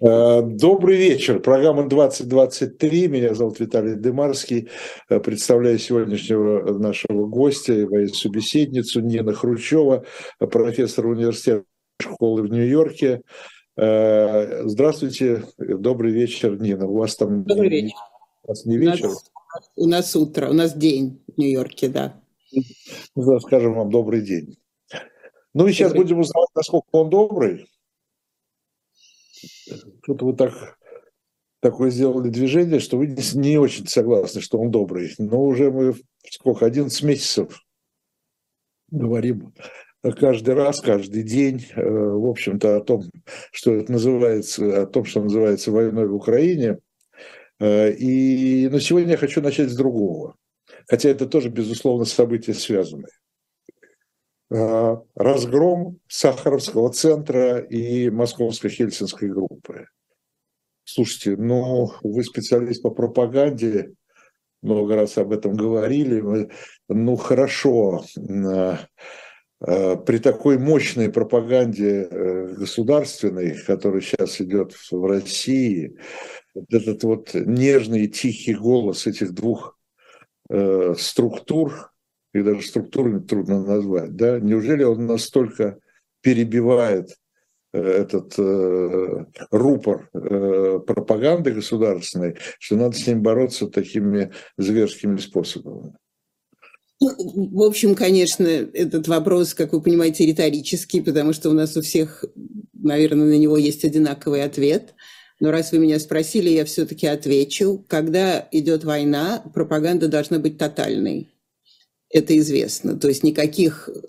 Э, добрый вечер. Программа 2023. Меня зовут Виталий Демарский. Э, представляю сегодняшнего нашего гостя и собеседницу Нина Хрущева, профессор университета школы в Нью-Йорке. Э, здравствуйте. Добрый вечер, Нина. У вас там Добрый вечер. У нас не вечер? У нас, у нас утро, у нас день в Нью-Йорке, да. Ну, скажем вам добрый день. Ну и сейчас добрый. будем узнавать, насколько он добрый. Что-то вы так такое сделали движение, что вы не очень согласны, что он добрый. Но уже мы сколько, 11 месяцев говорим каждый раз, каждый день, э, в общем-то, о том, что это называется, о том, что называется войной в Украине. Э, и, но сегодня я хочу начать с другого. Хотя это тоже, безусловно, события связанные. Э, разгром Сахаровского центра и Московской Хельсинской группы. Слушайте, ну, вы специалист по пропаганде, много раз об этом говорили. Ну, хорошо, э, э, при такой мощной пропаганде государственной, которая сейчас идет в России, этот вот нежный тихий голос этих двух структур, их даже структурами трудно назвать, да, неужели он настолько перебивает э, этот э, рупор э, пропаганды государственной, что надо с ним бороться такими зверскими способами? Ну, в общем, конечно, этот вопрос, как вы понимаете, риторический, потому что у нас у всех, наверное, на него есть одинаковый ответ. Но раз вы меня спросили, я все-таки отвечу. Когда идет война, пропаганда должна быть тотальной это известно. То есть никаких э,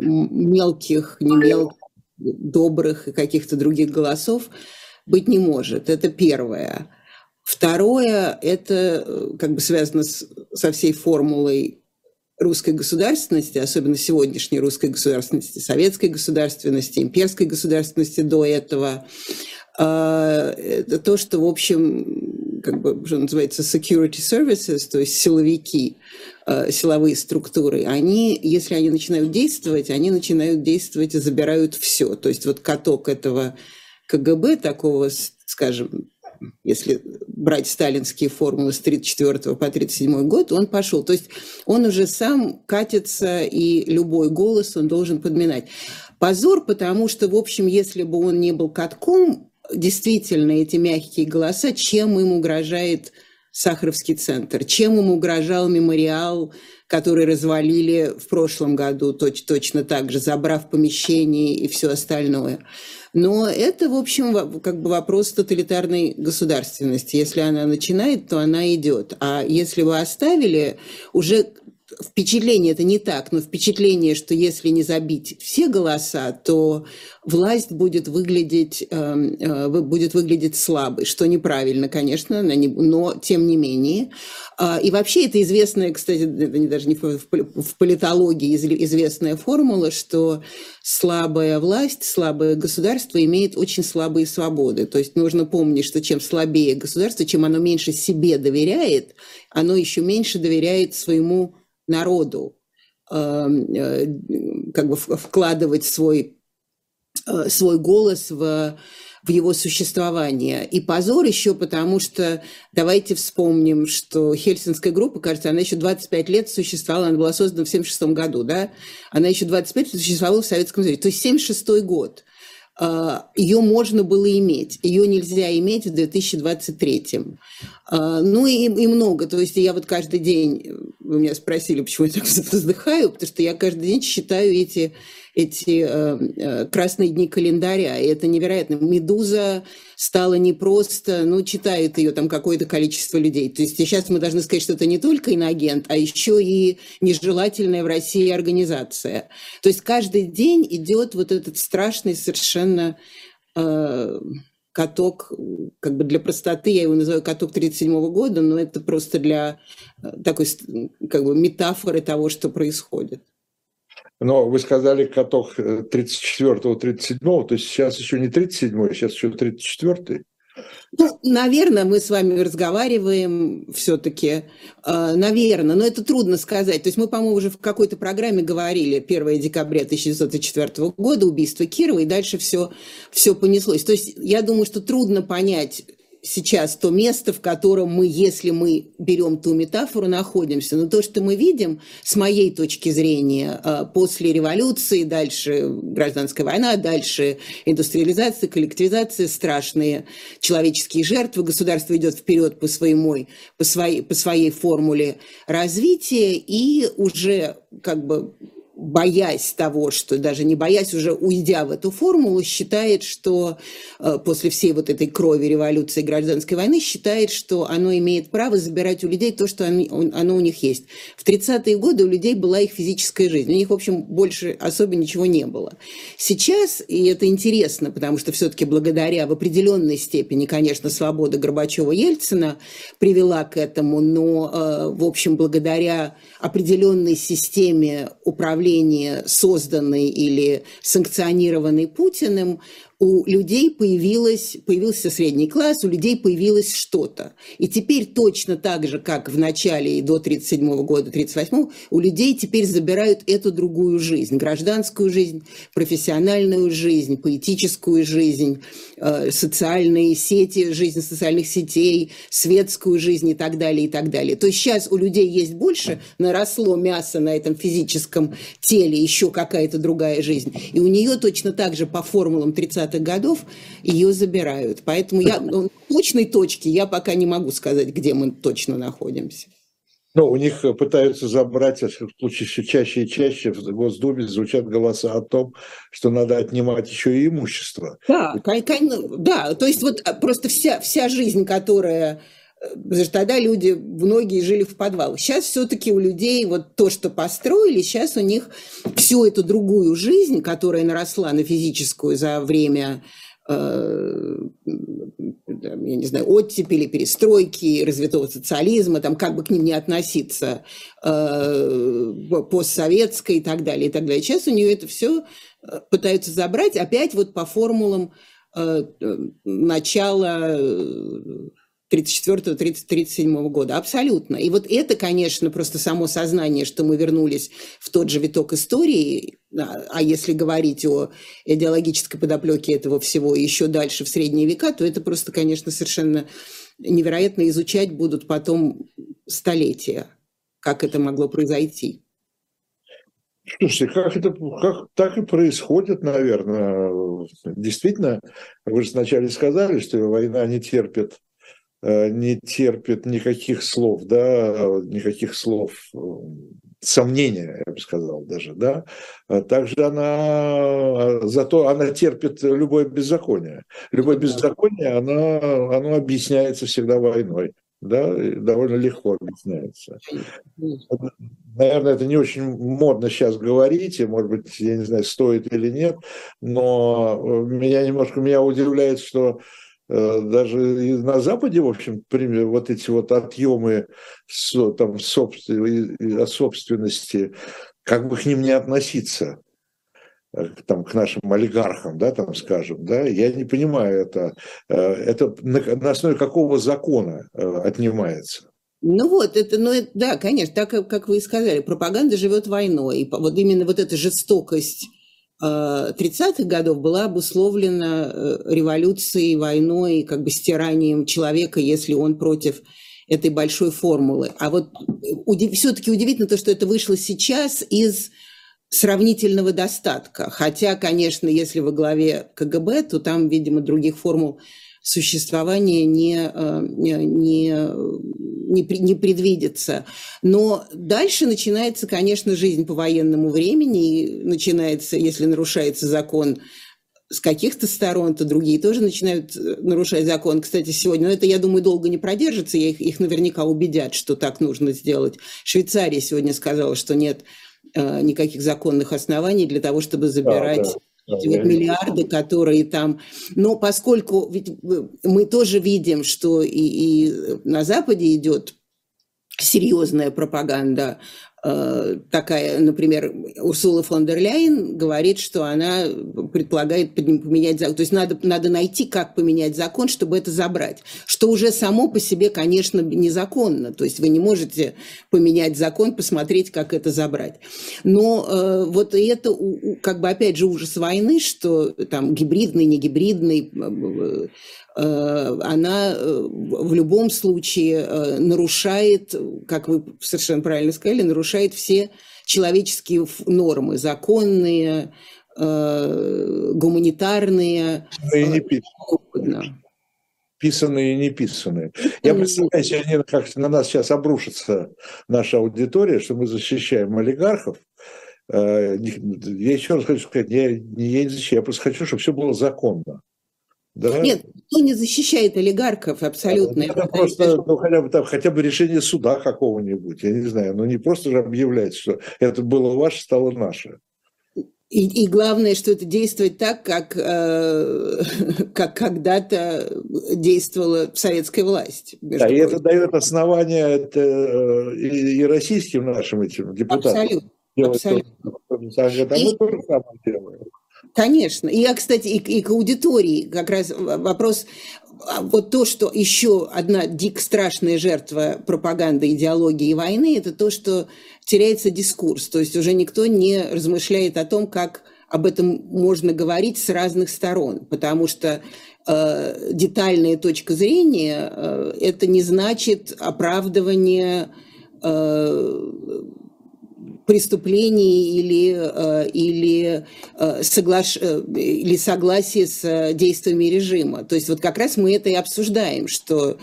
мелких, не мелких, добрых и каких-то других голосов быть не может. Это первое. Второе, это э, как бы связано с, со всей формулой русской государственности, особенно сегодняшней русской государственности, советской государственности, имперской государственности до этого, а, это то, что, в общем, как бы, что называется, security services, то есть силовики, Э, силовые структуры, они, если они начинают действовать, они начинают действовать и забирают все. То есть вот каток этого КГБ, такого, скажем, если брать сталинские формулы с 1934 по 1937 год, он пошел. То есть он уже сам катится, и любой голос он должен подминать. Позор, потому что, в общем, если бы он не был катком, действительно эти мягкие голоса, чем им угрожает Сахаровский центр. Чем им угрожал мемориал, который развалили в прошлом году точ точно так же, забрав помещение и все остальное. Но это, в общем, как бы вопрос тоталитарной государственности. Если она начинает, то она идет. А если вы оставили, уже впечатление, это не так, но впечатление, что если не забить все голоса, то власть будет выглядеть, эм, э, будет выглядеть слабой, что неправильно, конечно, но тем не менее. А, и вообще это известная, кстати, это даже не в политологии известная формула, что слабая власть, слабое государство имеет очень слабые свободы. То есть нужно помнить, что чем слабее государство, чем оно меньше себе доверяет, оно еще меньше доверяет своему народу, эм, э, как бы вкладывать свой, э, свой голос в, в его существование. И позор еще потому, что давайте вспомним, что Хельсинская группа, кажется, она еще 25 лет существовала, она была создана в 1976 году, да? Она еще 25 лет существовала в Советском Союзе. То есть 1976 год. А, ее можно было иметь, ее нельзя иметь в 2023. А, ну и, и много. То есть я вот каждый день, вы меня спросили, почему я так вздыхаю, потому что я каждый день считаю эти эти э, красные дни календаря. И это невероятно. «Медуза» стала не просто, ну, читает ее там какое-то количество людей. То есть сейчас мы должны сказать, что это не только иноагент, а еще и нежелательная в России организация. То есть каждый день идет вот этот страшный совершенно э, каток, как бы для простоты, я его называю каток 1937 года, но это просто для э, такой как бы метафоры того, что происходит. Но вы сказали каток 34-го, э, 37-го, то есть сейчас еще не 37-й, сейчас еще 34-й. Ну, наверное, мы с вами разговариваем все-таки, э, наверное, но это трудно сказать. То есть мы, по-моему, уже в какой-то программе говорили 1 декабря 1904 года, убийство Кирова, и дальше все, все понеслось. То есть я думаю, что трудно понять сейчас то место, в котором мы, если мы берем ту метафору, находимся. Но то, что мы видим, с моей точки зрения, э, после революции, дальше гражданская война, дальше индустриализация, коллективизация, страшные человеческие жертвы, государство идет вперед по, своему, по, своей, по своей формуле развития, и уже как бы боясь того, что даже не боясь, уже уйдя в эту формулу, считает, что э, после всей вот этой крови революции гражданской войны, считает, что оно имеет право забирать у людей то, что оно у них есть. В 30-е годы у людей была их физическая жизнь. У них, в общем, больше особо ничего не было. Сейчас, и это интересно, потому что все-таки благодаря в определенной степени, конечно, свобода Горбачева-Ельцина привела к этому, но, э, в общем, благодаря определенной системе управления созданной или санкционированной Путиным, у людей появилось, появился средний класс, у людей появилось что-то. И теперь точно так же, как в начале и до 1937 года, 1938, у людей теперь забирают эту другую жизнь. Гражданскую жизнь, профессиональную жизнь, поэтическую жизнь, э, социальные сети, жизнь социальных сетей, светскую жизнь и так далее, и так далее. То есть сейчас у людей есть больше, наросло мясо на этом физическом теле, еще какая-то другая жизнь. И у нее точно так же по формулам 30 30-х годов ее забирают. Поэтому я ну, точной точки я пока не могу сказать, где мы точно находимся. Но у них пытаются забрать, в случае все чаще и чаще в Госдуме звучат голоса о том, что надо отнимать еще и имущество. Да, да, то есть вот а, просто вся, вся жизнь, которая э, Потому что тогда люди, многие жили в подвалах. Сейчас все-таки у людей вот то, что построили, сейчас у них всю эту другую жизнь, которая наросла на физическую за время э, я не знаю, оттепели, перестройки, развитого социализма, там как бы к ним не относиться, э, постсоветской и так далее, и так далее. Сейчас у нее это все э, пытаются забрать опять вот по формулам э, начала 34-37 года. Абсолютно. И вот это, конечно, просто само сознание, что мы вернулись в тот же виток истории, а если говорить о идеологической подоплеке этого всего еще дальше в средние века, то это просто, конечно, совершенно невероятно изучать будут потом столетия, как это могло произойти. Слушайте, как это как так и происходит, наверное. Действительно, вы же вначале сказали, что война не терпит не терпит никаких слов, да, никаких слов э, сомнения, я бы сказал даже, да. А также она, зато она терпит любое беззаконие. Любое беззаконие, оно, оно объясняется всегда войной, да, довольно легко объясняется. Наверное, это не очень модно сейчас говорить, и, может быть, я не знаю, стоит или нет, но меня немножко меня удивляет, что Э, даже на Западе, в общем, вот эти вот отъемы там, от собственности, как бы к ним не относиться, э, там, к нашим олигархам, да, там, скажем, да, я не понимаю это, э, это на основе какого закона отнимается? Ну вот, это, ну, это, да, конечно, так как вы и сказали, пропаганда живет войной, и вот именно вот эта жестокость 30-х э, годов была обусловлена э, революцией, войной, как бы стиранием человека, если он против этой большой формулы. А вот э, удив... все-таки удивительно то, что это вышло сейчас из сравнительного достатка. Хотя, конечно, если во главе КГБ, то там, видимо, других формул существования не, не, не, не предвидится. Но дальше начинается, конечно, жизнь по военному времени, и начинается, если нарушается закон с каких-то сторон, то другие тоже начинают нарушать закон. Кстати, сегодня, но это, я думаю, долго не продержится, их, их наверняка убедят, что так нужно сделать. Швейцария сегодня сказала, что нет э, никаких законных оснований для того, чтобы забирать да, да эти вот миллиарды, которые там... Но поскольку ведь мы тоже видим, что и, и на Западе идет серьезная пропаганда Э, такая, например, Урсула фон дер Ляйен говорит, что она предполагает поменять закон. То есть надо, надо найти, как поменять закон, чтобы это забрать. Что уже само по себе, конечно, незаконно. То есть вы не можете поменять закон, посмотреть, как это забрать. Но э, вот это, как бы, опять же, ужас войны, что там гибридный, не гибридный, э, Э, она э, в любом случае э, нарушает, как вы совершенно правильно сказали, нарушает все человеческие нормы, законные, гуманитарные. И не писанные. Писанные и не писанные. Я представляю себе, как на нас сейчас обрушится наша аудитория, что мы защищаем олигархов. Я еще раз хочу сказать, я, я не защищаю, я просто хочу, чтобы все было законно. Да? Нет, никто не защищает олигархов абсолютно. Это, это просто, ну, хотя, бы, там, хотя бы решение суда какого-нибудь, я не знаю, но не просто же объявлять, что это было ваше, стало наше. И, и главное, что это действует так, как, э, как когда-то действовала советская власть. Да, и это дает основание это, э, и, и российским нашим этим депутатам. Абсолютно. Абсолютно. То, и... мы тоже самое делаем. Конечно. И я, кстати, и, и к аудитории как раз вопрос, а, вот то, что еще одна дик страшная жертва пропаганды, идеологии и войны, это то, что теряется дискурс. То есть уже никто не размышляет о том, как об этом можно говорить с разных сторон, потому что э, детальная точка зрения э, это не значит оправдывание э, преступлений или, э, или, э, соглаш... Э, или согласие с действиями режима. То есть вот как раз мы это и обсуждаем, что,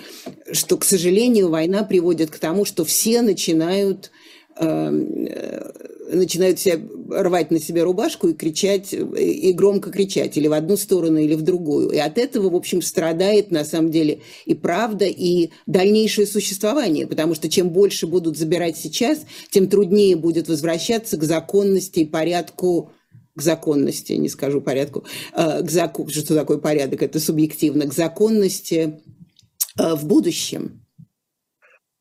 что к сожалению, война приводит к тому, что все начинают начинают себя рвать на себе рубашку и кричать, и громко кричать, или в одну сторону, или в другую. И от этого, в общем, страдает на самом деле и правда, и дальнейшее существование, потому что чем больше будут забирать сейчас, тем труднее будет возвращаться к законности и порядку к законности, не скажу порядку, э, к закон, что такое порядок, это субъективно, к законности э, в будущем.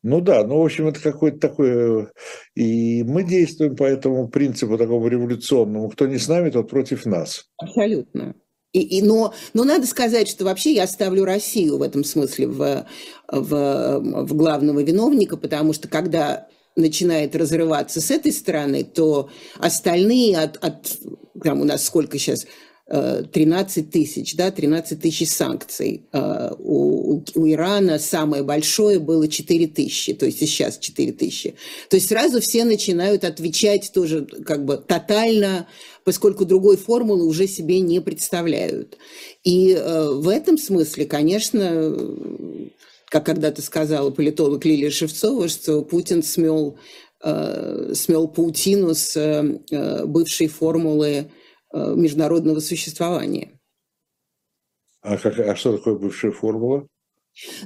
Ну да, ну в общем это какое-то такое, и мы действуем по этому принципу такому революционному, кто не с нами, тот против нас. Абсолютно. И, и, но, но надо сказать, что вообще я ставлю Россию в этом смысле в, в, в главного виновника, потому что когда начинает разрываться с этой стороны, то остальные от, от там у нас сколько сейчас, 13 тысяч, да, 13 тысяч санкций. Э, у, у Ирана самое большое было 4 тысячи, то есть сейчас 4 тысячи. То есть сразу все начинают отвечать тоже как бы тотально, поскольку другой формулы уже себе не представляют. И э, в этом смысле, конечно, как когда-то сказала политолог Лилия Шевцова, что Путин смел, э, смел паутину с бывшей формулы Э, международного существования. А, как, а что такое бывшая формула?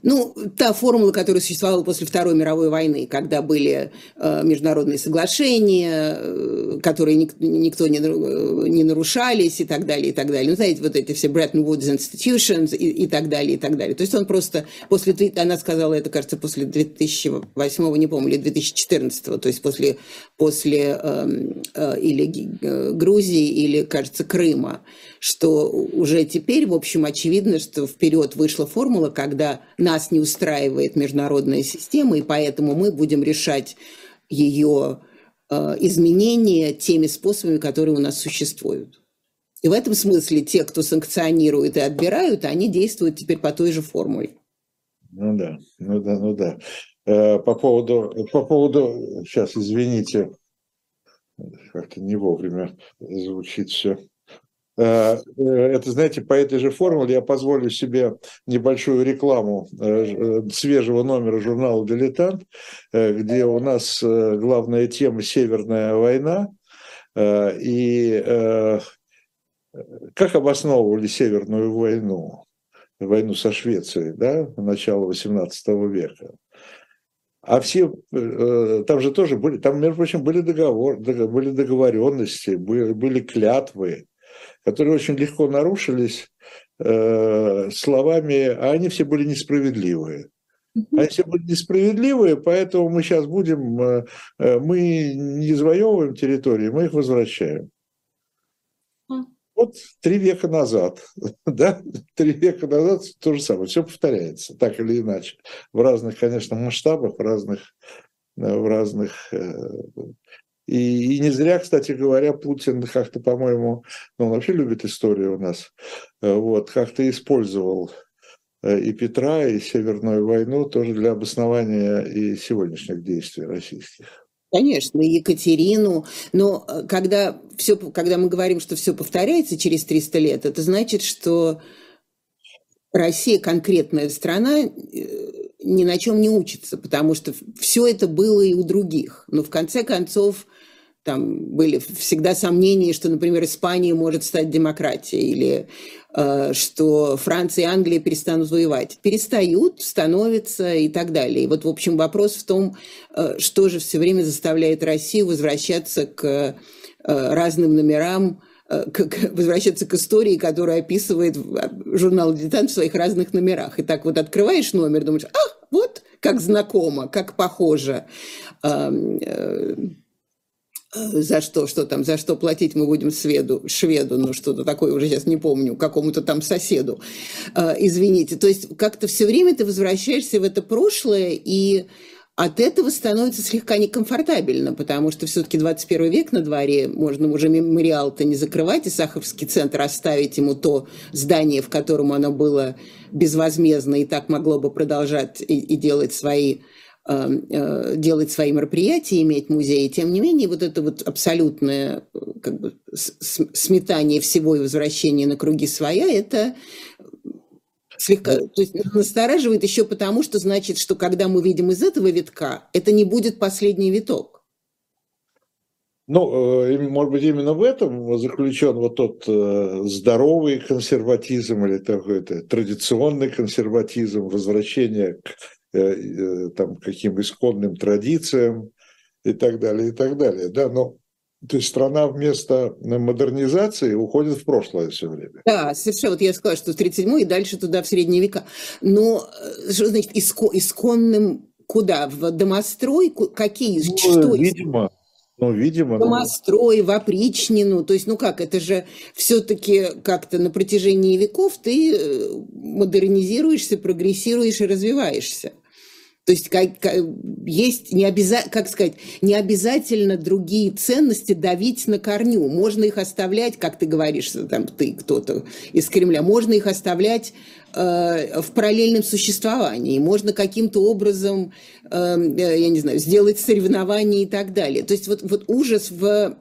Ну, та формула, которая существовала после Второй мировой войны, когда были э, международные соглашения, э, которые ник- никто не, не нарушались и так далее, и так далее. Ну, знаете, вот эти все Bretton Woods Institutions и, и так далее, и так далее. То есть он просто после, она сказала это, кажется, после 2008, не помню, или 2014, то есть после, после эм, э, или э, Грузии, или, кажется, Крыма что уже теперь, в общем, очевидно, что вперед вышла формула, когда нас не устраивает международная система, и поэтому мы будем решать ее э, изменения теми способами, которые у нас существуют. И в этом смысле те, кто санкционирует и отбирают, они действуют теперь по той же формуле. Ну да, ну да, ну да. Э, по поводу, по поводу, сейчас извините, как-то не вовремя звучит все. Э, э, это, знаете, по этой же формуле я позволю себе небольшую рекламу э, свежего номера журнала «Дилетант», где у нас главная тема «Северная война». И как обосновывали Северную войну, войну со Швецией, да, начала XVIII века? А все, там же тоже были, там, между прочим, были договор, были договоренности, были, были клятвы, которые очень легко нарушились э, словами, а они все были несправедливые. А если будут несправедливые, поэтому мы сейчас будем, э, э, мы не завоевываем территории, мы их возвращаем. Вот три века назад, да, три века назад то же самое, все повторяется, так или иначе, в разных, конечно, масштабах, в разных, э, в разных и, и не зря, кстати говоря, Путин как-то, по-моему, ну, он вообще любит историю у нас, вот, как-то использовал Э, и Петра, и Северную войну тоже для обоснования и сегодняшних действий российских. Конечно, Екатерину. Но э, когда, все, когда мы говорим, что все повторяется через 300 лет, это значит, что Россия, конкретная страна, э, ни на чем не учится, потому что все это было и у других. Но в конце концов там были всегда сомнения, что, например, Испания может стать демократией, или э, что Франция и Англия перестанут воевать. Перестают, становятся и так далее. И вот, в общем, вопрос в том, э, что же все время заставляет Россию возвращаться к э, разным номерам, э, к, возвращаться к истории, которую описывает журнал «Дилетант» в своих разных номерах. И так вот открываешь номер, думаешь, а, вот, как знакомо, как похоже. Э, за что, что там, за что платить мы будем сведу, шведу, ну что-то такое, уже сейчас не помню, какому-то там соседу, э, извините. То есть как-то все время ты возвращаешься в это прошлое, и от этого становится слегка некомфортабельно, потому что все-таки 21 век на дворе, можно уже мемориал-то не закрывать и Сахаровский центр оставить ему то здание, в котором оно было безвозмездно и так могло бы продолжать и, и делать свои Эм, э, делать свои мероприятия, иметь музей. Тем не менее, вот это вот абсолютное как бы, сметание всего и возвращение на круги своя, это слегка то есть настораживает еще потому, что значит, что когда мы видим из этого витка, это не будет последний виток. Ну, э, может быть, именно в этом заключен вот тот э, здоровый консерватизм или такой традиционный консерватизм, возвращение к э, там, каким исконным традициям и так далее, и так далее. Да, но то есть страна вместо модернизации уходит в прошлое все время. Да, совершенно. Вот я сказала, что в 37 и дальше туда, в средние века. Но э, что значит иско, исконным куда? В домострой? Какие? Ну, что? Видимо, ну, видимо. Домострой, в опричнину. То есть, ну как, это же все-таки как-то на протяжении веков ты модернизируешься, прогрессируешь и развиваешься. То есть как, как, есть не обяза, как сказать, не обязательно другие ценности давить на корню. Можно их оставлять, как ты говоришь, там ты кто-то из Кремля, можно их оставлять э, в параллельном существовании. Можно каким-то образом, э, э я не знаю, сделать соревнования и так далее. То есть вот, вот ужас в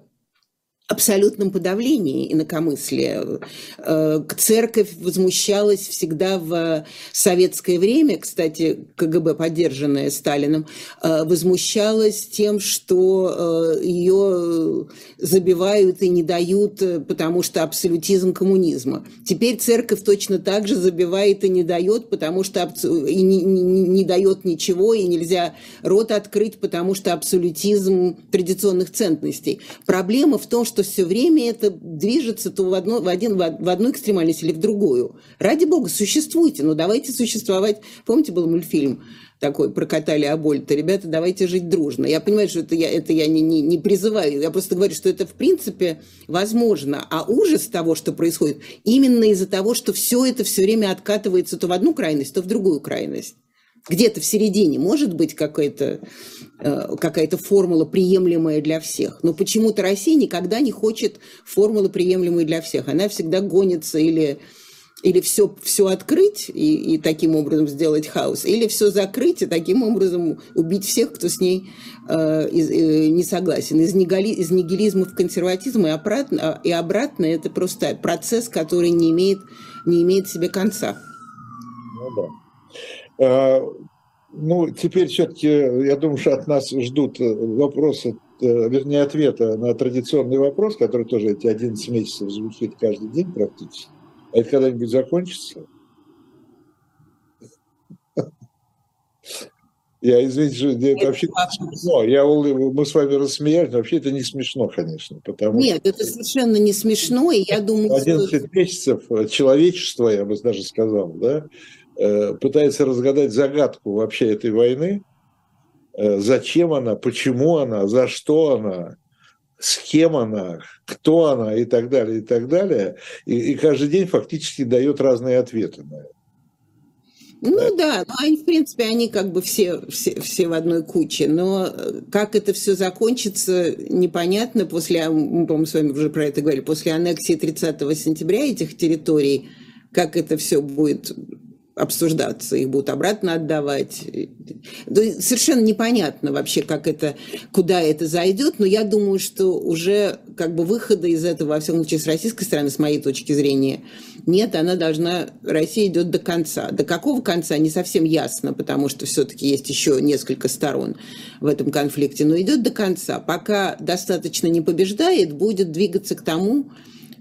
абсолютном подавлении инакомыслия. Э, церковь возмущалась всегда в советское время, кстати, КГБ, поддержанная Сталином, э, возмущалась тем, что э, ее забивают и не дают, потому что абсолютизм коммунизма. Теперь церковь точно так же забивает и не дает, потому что и не, не, не дает ничего, и нельзя рот открыть, потому что абсолютизм традиционных ценностей. Проблема в том, что все время это движется то в, одно, в, один, в одну экстремальность или в другую. Ради бога, существуйте, но давайте существовать. Помните, был мультфильм такой про кота Леобольда? Ребята, давайте жить дружно. Я понимаю, что это я, это я не, не, не призываю, я просто говорю, что это в принципе возможно. А ужас того, что происходит, именно из-за того, что все это все время откатывается то в одну крайность, то в другую крайность где-то в середине может быть какая-то какая-то формула, приемлемая для всех. Но почему-то Россия никогда не хочет формулы, приемлемой для всех. Она всегда гонится или, или все, все открыть и, и таким образом сделать хаос, или все закрыть и таким образом убить всех, кто с ней э, из, э, не согласен. Из, нигали, из нигилизма в консерватизм и обратно, и обратно это просто процесс, который не имеет, не имеет себе конца. Ну да. Ну, теперь все-таки, я думаю, что от нас ждут э, вопросы, э, вернее, ответа на традиционный вопрос, который тоже эти 11 месяцев звучит каждый день практически. А это когда-нибудь закончится? Я, извините, что это вообще не смешно. Я, мы с вами рассмеялись, но вообще это не смешно, конечно. Потому Нет, что... это совершенно не смешно, и я думаю, 11 что... месяцев человечества, я бы даже сказал, да, э, пытается разгадать загадку вообще этой войны, э, зачем она, почему она, за что она, с кем она, кто она и так далее, и так далее. И, и каждый день фактически дает разные ответы на это. Ну да, ну, они, в принципе, они как бы все, все, все в одной куче, но э, как это все закончится, непонятно. После, мы, по-моему, с вами уже про это говорили, после аннексии 30 сентября этих территорий, как это все будет обсуждаться, их будут обратно отдавать. Совершенно непонятно вообще, как это, куда это зайдет, но я думаю, что уже как бы выхода из этого, во всяком случае, с российской стороны, с моей точки зрения, нет, она должна, Россия идет до конца. До какого конца, не совсем ясно, потому что все-таки есть еще несколько сторон в этом конфликте, но идет до конца. Пока достаточно не побеждает, будет двигаться к тому,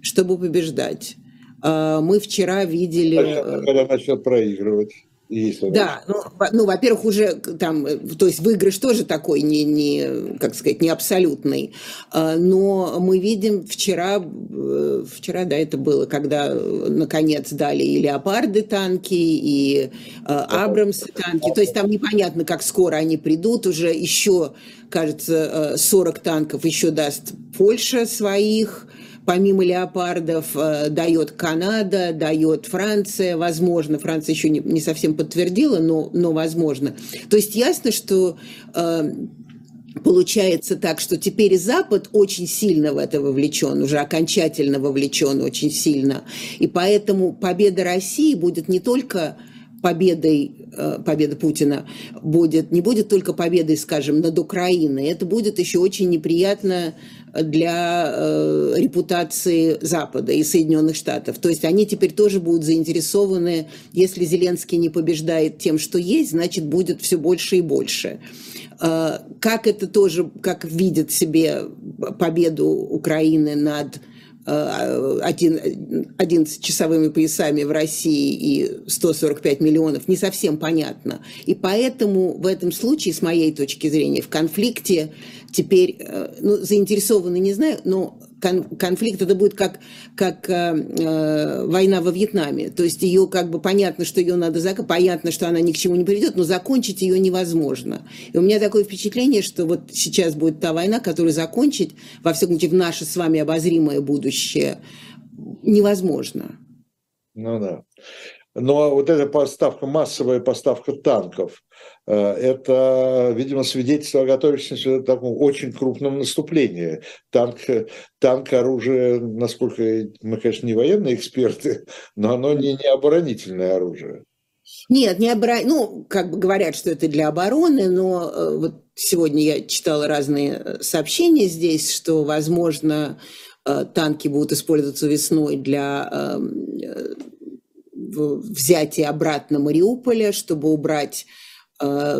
чтобы побеждать. А, мы вчера видели... Э, когда начнет проигрывать. Если да, ну, ну, во-первых, уже там, э, то есть выигрыш тоже такой не, не, как сказать, не абсолютный, а, но мы видим вчера, э, вчера, да, это было, когда наконец дали и леопарды танки, и Абрамсы танки, то есть там непонятно, как скоро они придут, уже еще, кажется, 40 танков еще даст Польша своих, помимо леопардов э, дает Канада, дает Франция, возможно, Франция еще не, не совсем подтвердила, но, но возможно. То есть ясно, что э, Получается так, что теперь Запад очень сильно в это вовлечен, уже окончательно вовлечен очень сильно. И поэтому победа России будет не только победой, э, победа Путина будет, не будет только победой, скажем, над Украиной, это будет еще очень неприятно для э, репутации Запада и Соединенных Штатов. То есть они теперь тоже будут заинтересованы, если Зеленский не побеждает тем, что есть, значит, будет все больше и больше. Э, как это тоже, как видят себе победу Украины над 11-часовыми поясами в России и 145 миллионов, не совсем понятно. И поэтому в этом случае, с моей точки зрения, в конфликте теперь э, ну, заинтересованы, не знаю, но конфликт это будет как, как э, э, война во Вьетнаме. То есть ее как бы понятно, что ее надо закончить, понятно, что она ни к чему не приведет, но закончить ее невозможно. И у меня такое впечатление, что вот сейчас будет та война, которую закончить, во всяком случае, в наше с вами обозримое будущее, невозможно. Ну да. Но вот эта поставка, массовая поставка танков, это, видимо, свидетельство о готовящемся к такому очень крупному наступлению. Танк, танк оружие, насколько мы, конечно, не военные эксперты, но оно не, не оборонительное оружие. Нет, не оборон... Ну, как бы говорят, что это для обороны, но э, вот сегодня я читала разные э, сообщения здесь, что, возможно, танки будут использоваться весной для эм, взятие обратно Мариуполя, чтобы убрать э,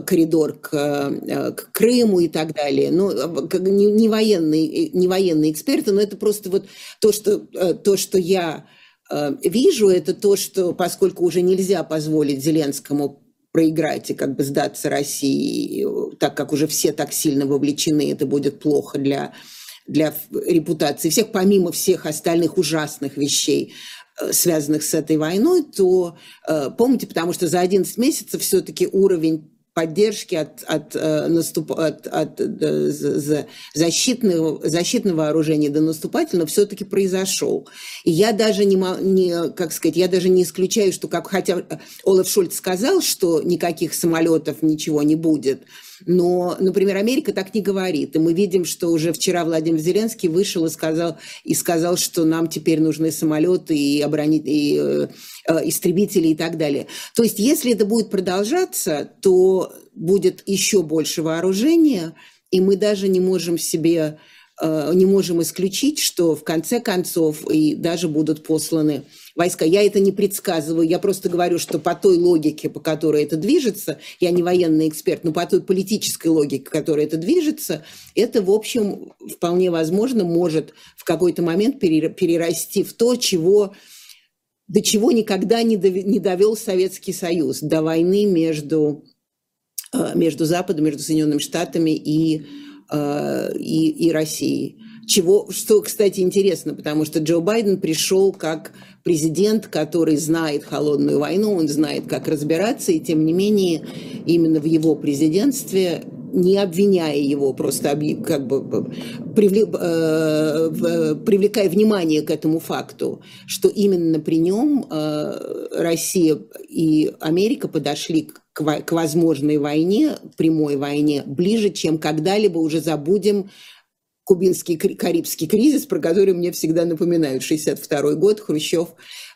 коридор к, э, к Крыму и так далее. Ну, не, не, военные, не военные эксперты, но это просто вот то, что, э, то, что я вижу, это то, что поскольку уже нельзя позволить Зеленскому проиграть и как бы сдаться России, так как уже все так сильно вовлечены, это будет плохо для, для репутации всех, помимо всех остальных ужасных вещей, Э, связанных с этой войной, то э, помните, потому что за 11 месяцев все-таки уровень поддержки от, от, э, наступ, от, от, от защитного, защитного вооружения до наступательного все-таки произошел. И я даже не, не, как сказать, я даже не исключаю, что как хотя Олаф Шольц сказал, что никаких самолетов ничего не будет, но, например, Америка так не говорит. И мы видим, что уже вчера Владимир Зеленский вышел и сказал, и сказал что нам теперь нужны самолеты и, оборонить, и э, э, истребители и так далее. То есть, если это будет продолжаться, то будет еще больше вооружения, и мы даже не можем себе э, не можем исключить, что в конце концов и даже будут посланы войска. Я это не предсказываю, я просто говорю, что по той логике, по которой это движется, я не военный эксперт, но по той политической логике, по которой это движется, это, в общем, вполне возможно может в какой-то момент перерасти в то, чего до чего никогда не довел Советский Союз, до войны между, э, между Западом, между Соединенными Штатами и, э, и, и Россией. Чего, что, кстати, интересно, потому что Джо Байден пришел как президент, который знает холодную войну, он знает, как разбираться, и тем не менее именно в его президентстве не обвиняя его, просто как бы привлек, э, привлекая внимание к этому факту, что именно при нем э, Россия и Америка подошли к возможной войне, прямой войне, ближе, чем когда-либо уже забудем кубинский карибский кризис, про который мне всегда напоминают 62 год, Хрущев,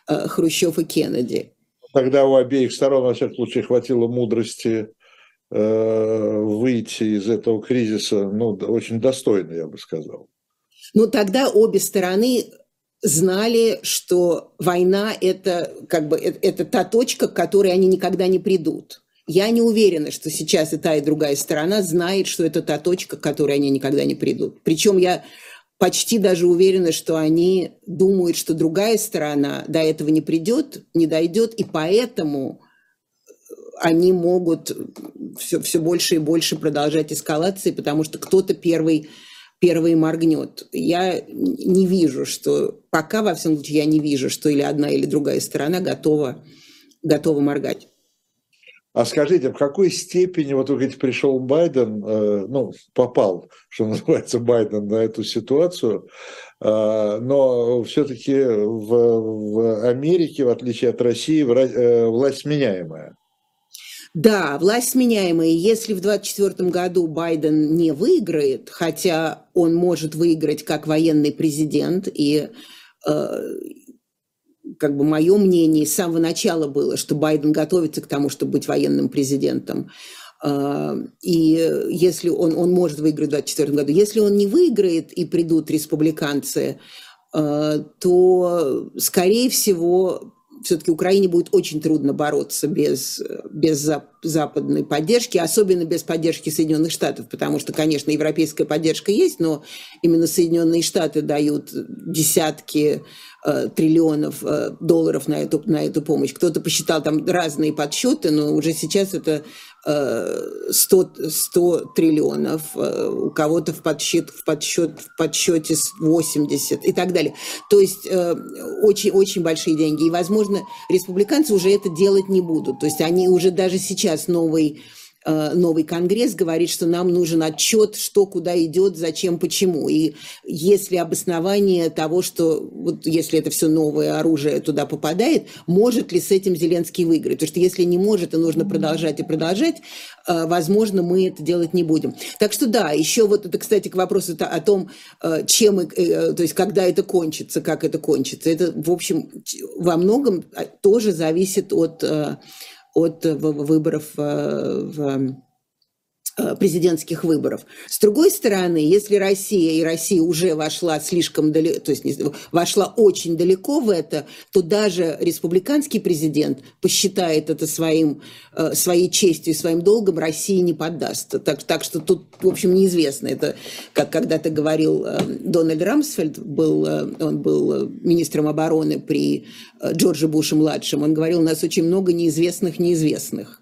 э, Хрущев и Кеннеди. Тогда у обеих сторон, во всяком случае, хватило мудрости э, выйти из этого кризиса, ну, очень достойно, я бы сказал. Ну, тогда обе стороны знали, что война это как бы это, это та точка, к которой они никогда не придут. Я не уверена, что сейчас и та, и другая сторона знает, что это та точка, к которой они никогда не придут. Причем я почти даже уверена, что они думают, что другая сторона до этого не придет, не дойдет, и поэтому они могут все, все больше и больше продолжать эскалации, потому что кто-то первый, первый моргнет. Я не вижу, что пока, во всем случае, я не вижу, что или одна, или другая сторона готова, готова моргать. А скажите, в какой степени, вот вы говорите, пришел Байден, э, ну, попал, что называется, Байден на эту ситуацию, э, но все-таки в, в Америке, в отличие от России, э, власть меняемая. Да, власть сменяемая. Если в 2024 году Байден не выиграет, хотя он может выиграть как военный президент, и как бы мое мнение с самого начала было, что Байден готовится к тому, чтобы быть военным президентом. А, и если он, он может выиграть в 2024 году, если он не выиграет и придут республиканцы, а, то, скорее всего, все-таки Украине будет очень трудно бороться без, без западной поддержки, особенно без поддержки Соединенных Штатов, потому что, конечно, европейская поддержка есть, но именно Соединенные Штаты дают десятки Э, триллионов э, долларов на эту, на эту помощь. Кто-то посчитал там разные подсчеты, но уже сейчас это 100, э, 100 триллионов, у кого-то в, подсчет, в, подсчет, в подсчете 80 и так далее. То есть очень, очень большие деньги. И, возможно, республиканцы уже это делать не будут. То есть они уже даже сейчас новый Э, новый конгресс говорит, что нам нужен отчет, что куда идет, зачем, почему. И если обоснование того, что вот если это все новое оружие туда попадает, может ли с этим Зеленский выиграть? Потому что если не может, и нужно продолжать и продолжать, э, возможно, мы это делать не будем. Так что да, еще вот это, кстати, к вопросу о том, э, чем, то есть когда это кончится, как это кончится. Это, в общем, во многом тоже зависит от от выборов э, в Э, президентских выборов. С другой стороны, если Россия, и Россия уже вошла слишком далеко, то есть вошла очень далеко в это, то даже республиканский президент посчитает это своим, э, своей честью и своим долгом, России не поддаст. Так, так что тут, в общем, неизвестно. Это, как когда-то говорил э, Дональд Рамсфельд, был, он был министром обороны при Джордже Буше-младшем, он говорил, у нас очень много неизвестных неизвестных.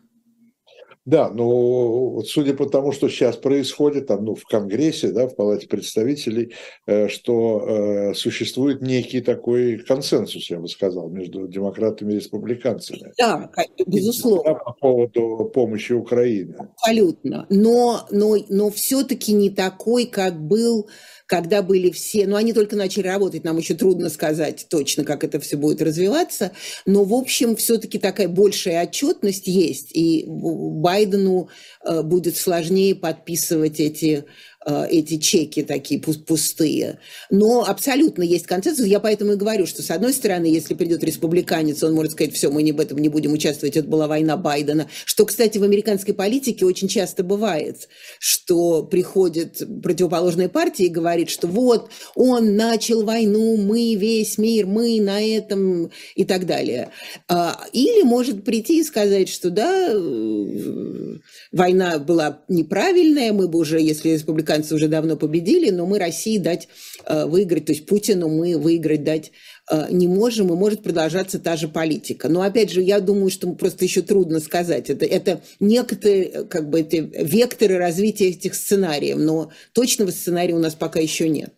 Да, ну, вот судя по тому, что сейчас происходит там, ну, в Конгрессе, да, в Палате представителей, э, что э, существует некий такой консенсус, я бы сказал, между демократами и республиканцами. Да, безусловно. Да, по поводу помощи Украине. Абсолютно. Но, но, но все-таки не такой, как был когда были все, ну, они только начали работать, нам еще трудно сказать точно, как это все будет развиваться, но, в общем, все-таки такая большая отчетность есть, и Байдену э, будет сложнее подписывать эти эти чеки такие пустые. Но абсолютно есть консенсус. Я поэтому и говорю, что с одной стороны, если придет республиканец, он может сказать, все, мы не в этом не будем участвовать, это была война Байдена. Что, кстати, в американской политике очень часто бывает, что приходит противоположная партия и говорит, что вот, он начал войну, мы весь мир, мы на этом и так далее. А, или может прийти и сказать, что да, э, война была неправильная, мы бы уже, если республиканцы американцы уже давно победили, но мы России дать э, выиграть, то есть Путину мы выиграть дать э, не можем, и может продолжаться та же политика. Но опять же, я думаю, что просто еще трудно сказать. Это, это некоторые э, как бы, это векторы развития этих сценариев, но точного сценария у нас пока еще нет.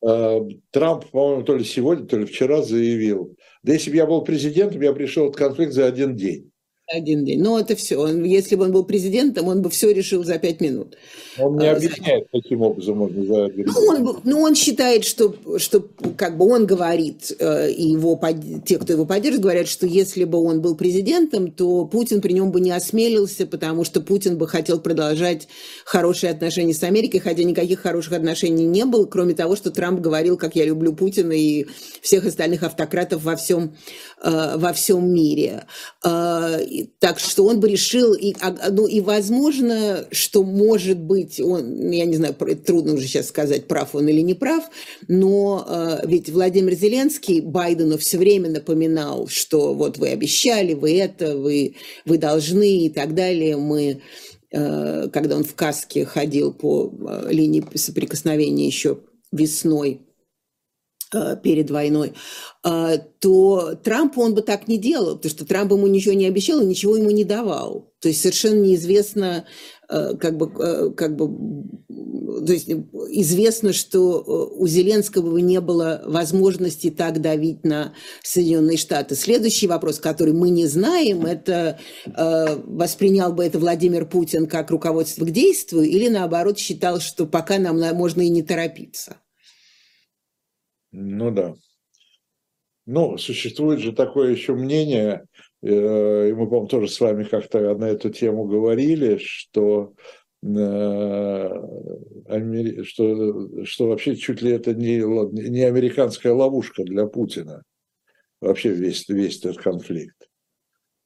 Трамп, по-моему, то ли сегодня, то ли вчера заявил, да если бы я был президентом, я пришел этот конфликт за один день. Один день. Но это все. Он, если бы он был президентом, он бы все решил за пять минут. Он не а, объясняет, каким образом можно заявить. Ну, он, ну, он считает, что, что как бы он говорит, э, и его, те, кто его поддерживает, говорят, что если бы он был президентом, то Путин при нем бы не осмелился, потому что Путин бы хотел продолжать хорошие отношения с Америкой, хотя никаких хороших отношений не было, кроме того, что Трамп говорил, как я люблю Путина и всех остальных автократов во всем, э, во всем мире. Так что он бы решил, и, а, ну и возможно, что может быть, он, я не знаю, трудно уже сейчас сказать, прав он или не прав, но э, ведь Владимир Зеленский Байдену все время напоминал, что вот вы обещали, вы это, вы, вы должны и так далее. Мы, э, когда он в каске ходил по э, линии соприкосновения еще весной перед войной, э, то Трамп он бы так не делал, потому что Трамп ему ничего не обещал и ничего ему не давал. То есть совершенно неизвестно, э, как бы, как бы, то есть известно, что у Зеленского не было возможности так давить на Соединенные Штаты. Следующий вопрос, который мы не знаем, это воспринял бы это Владимир Путин как руководство к действию или наоборот считал, что пока нам можно и не торопиться. Ну да. Ну, существует же такое еще мнение, э, и мы, по-моему, тоже с вами как-то на эту тему говорили, что э, что, что вообще чуть ли это не, не американская ловушка для Путина, вообще весь, весь этот конфликт.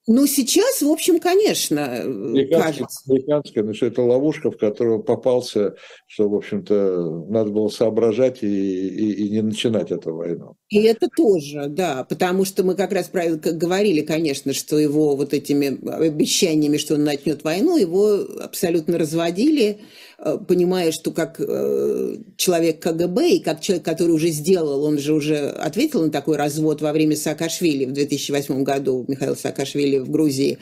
Ну, сейчас, в общем, конечно, американская, кажется. Американская, но что это ловушка, в которую попался, что, в общем-то, надо было соображать и, и, и не начинать эту войну. И это тоже, да, потому что мы как раз про, говорили, конечно, что его вот этими обещаниями, что он начнет войну, его абсолютно разводили, Э, понимая, что как э, человек КГБ и как человек, который уже сделал, он же уже ответил на такой развод во время Саакашвили в 2008 году, Михаил Саакашвили в Грузии.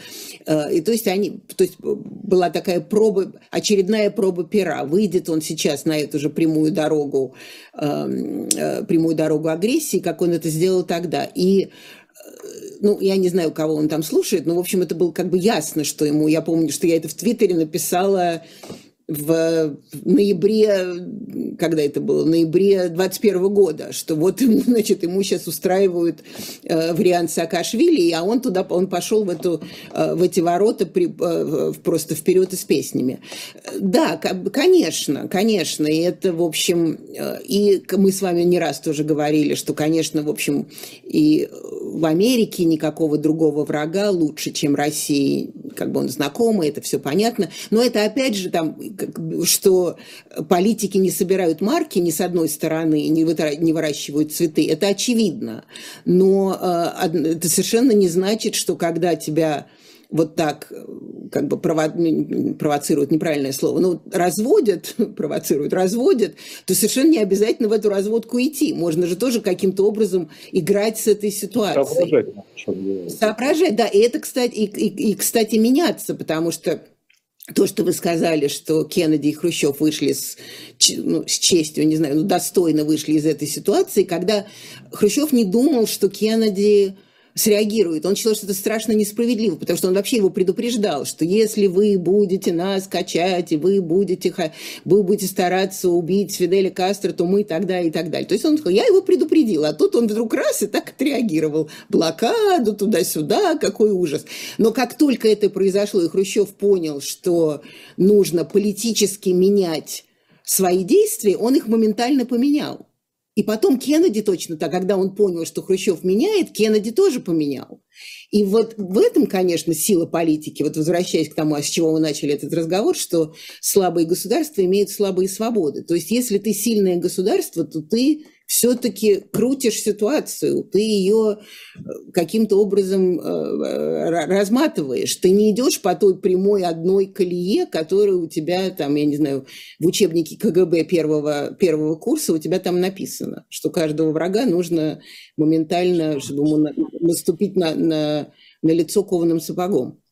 Э, и то есть, они, то есть была такая проба, очередная проба пера. Выйдет он сейчас на эту же прямую дорогу, прямую дорогу агрессии, как он это сделал тогда. И ну, я не знаю, кого он там слушает, но, в общем, это было как бы ясно, что ему, я помню, что я это в Твиттере написала в ноябре, когда это было, ноябре 21 года, что вот значит, ему сейчас устраивают э, вариант Саакашвили, а он туда, он пошел в, эту, э, в эти ворота при, э, просто вперед и с песнями. Да, конечно, конечно, и это, в общем, э, и мы с вами не раз тоже говорили, что, конечно, в общем, и в Америке никакого другого врага лучше, чем России, как бы он знакомый, это все понятно, но это опять же там что политики не собирают марки ни с одной стороны, не, не выращивают цветы, это очевидно. Но э, это совершенно не значит, что когда тебя вот так как бы прово... провоцируют, неправильное слово, ну, разводят, провоцируют, разводят, то совершенно не обязательно в эту разводку идти. Можно же тоже каким-то образом играть с этой ситуацией. Соображать. Соображать, да. И это, кстати, и, и, и, кстати, меняться, потому что то, что вы сказали, что Кеннеди и Хрущев вышли с, ну, с честью, не знаю, ну, достойно вышли из этой ситуации, когда Хрущев не думал, что Кеннеди среагирует. Он считал, что это страшно несправедливо, потому что он вообще его предупреждал, что если вы будете нас качать, и вы будете, вы будете стараться убить Фиделя Кастро, то мы тогда и так далее. То есть он сказал, я его предупредил, а тут он вдруг раз и так отреагировал. Блокаду туда-сюда, какой ужас. Но как только это произошло, и Хрущев понял, что нужно политически менять свои действия, он их моментально поменял. И потом Кеннеди точно так, когда он понял, что Хрущев меняет, Кеннеди тоже поменял. И вот в этом, конечно, сила политики, вот возвращаясь к тому, с чего мы начали этот разговор, что слабые государства имеют слабые свободы. То есть если ты сильное государство, то ты все-таки крутишь ситуацию, ты ее э, каким-то образом э, разматываешь. Ты не идешь по той прямой одной колее, которая у тебя там, я не знаю, в учебнике КГБ первого, первого курса у тебя там написано, что каждого врага нужно моментально, чтобы ему наступить на, на, на лицо кованым сапогом.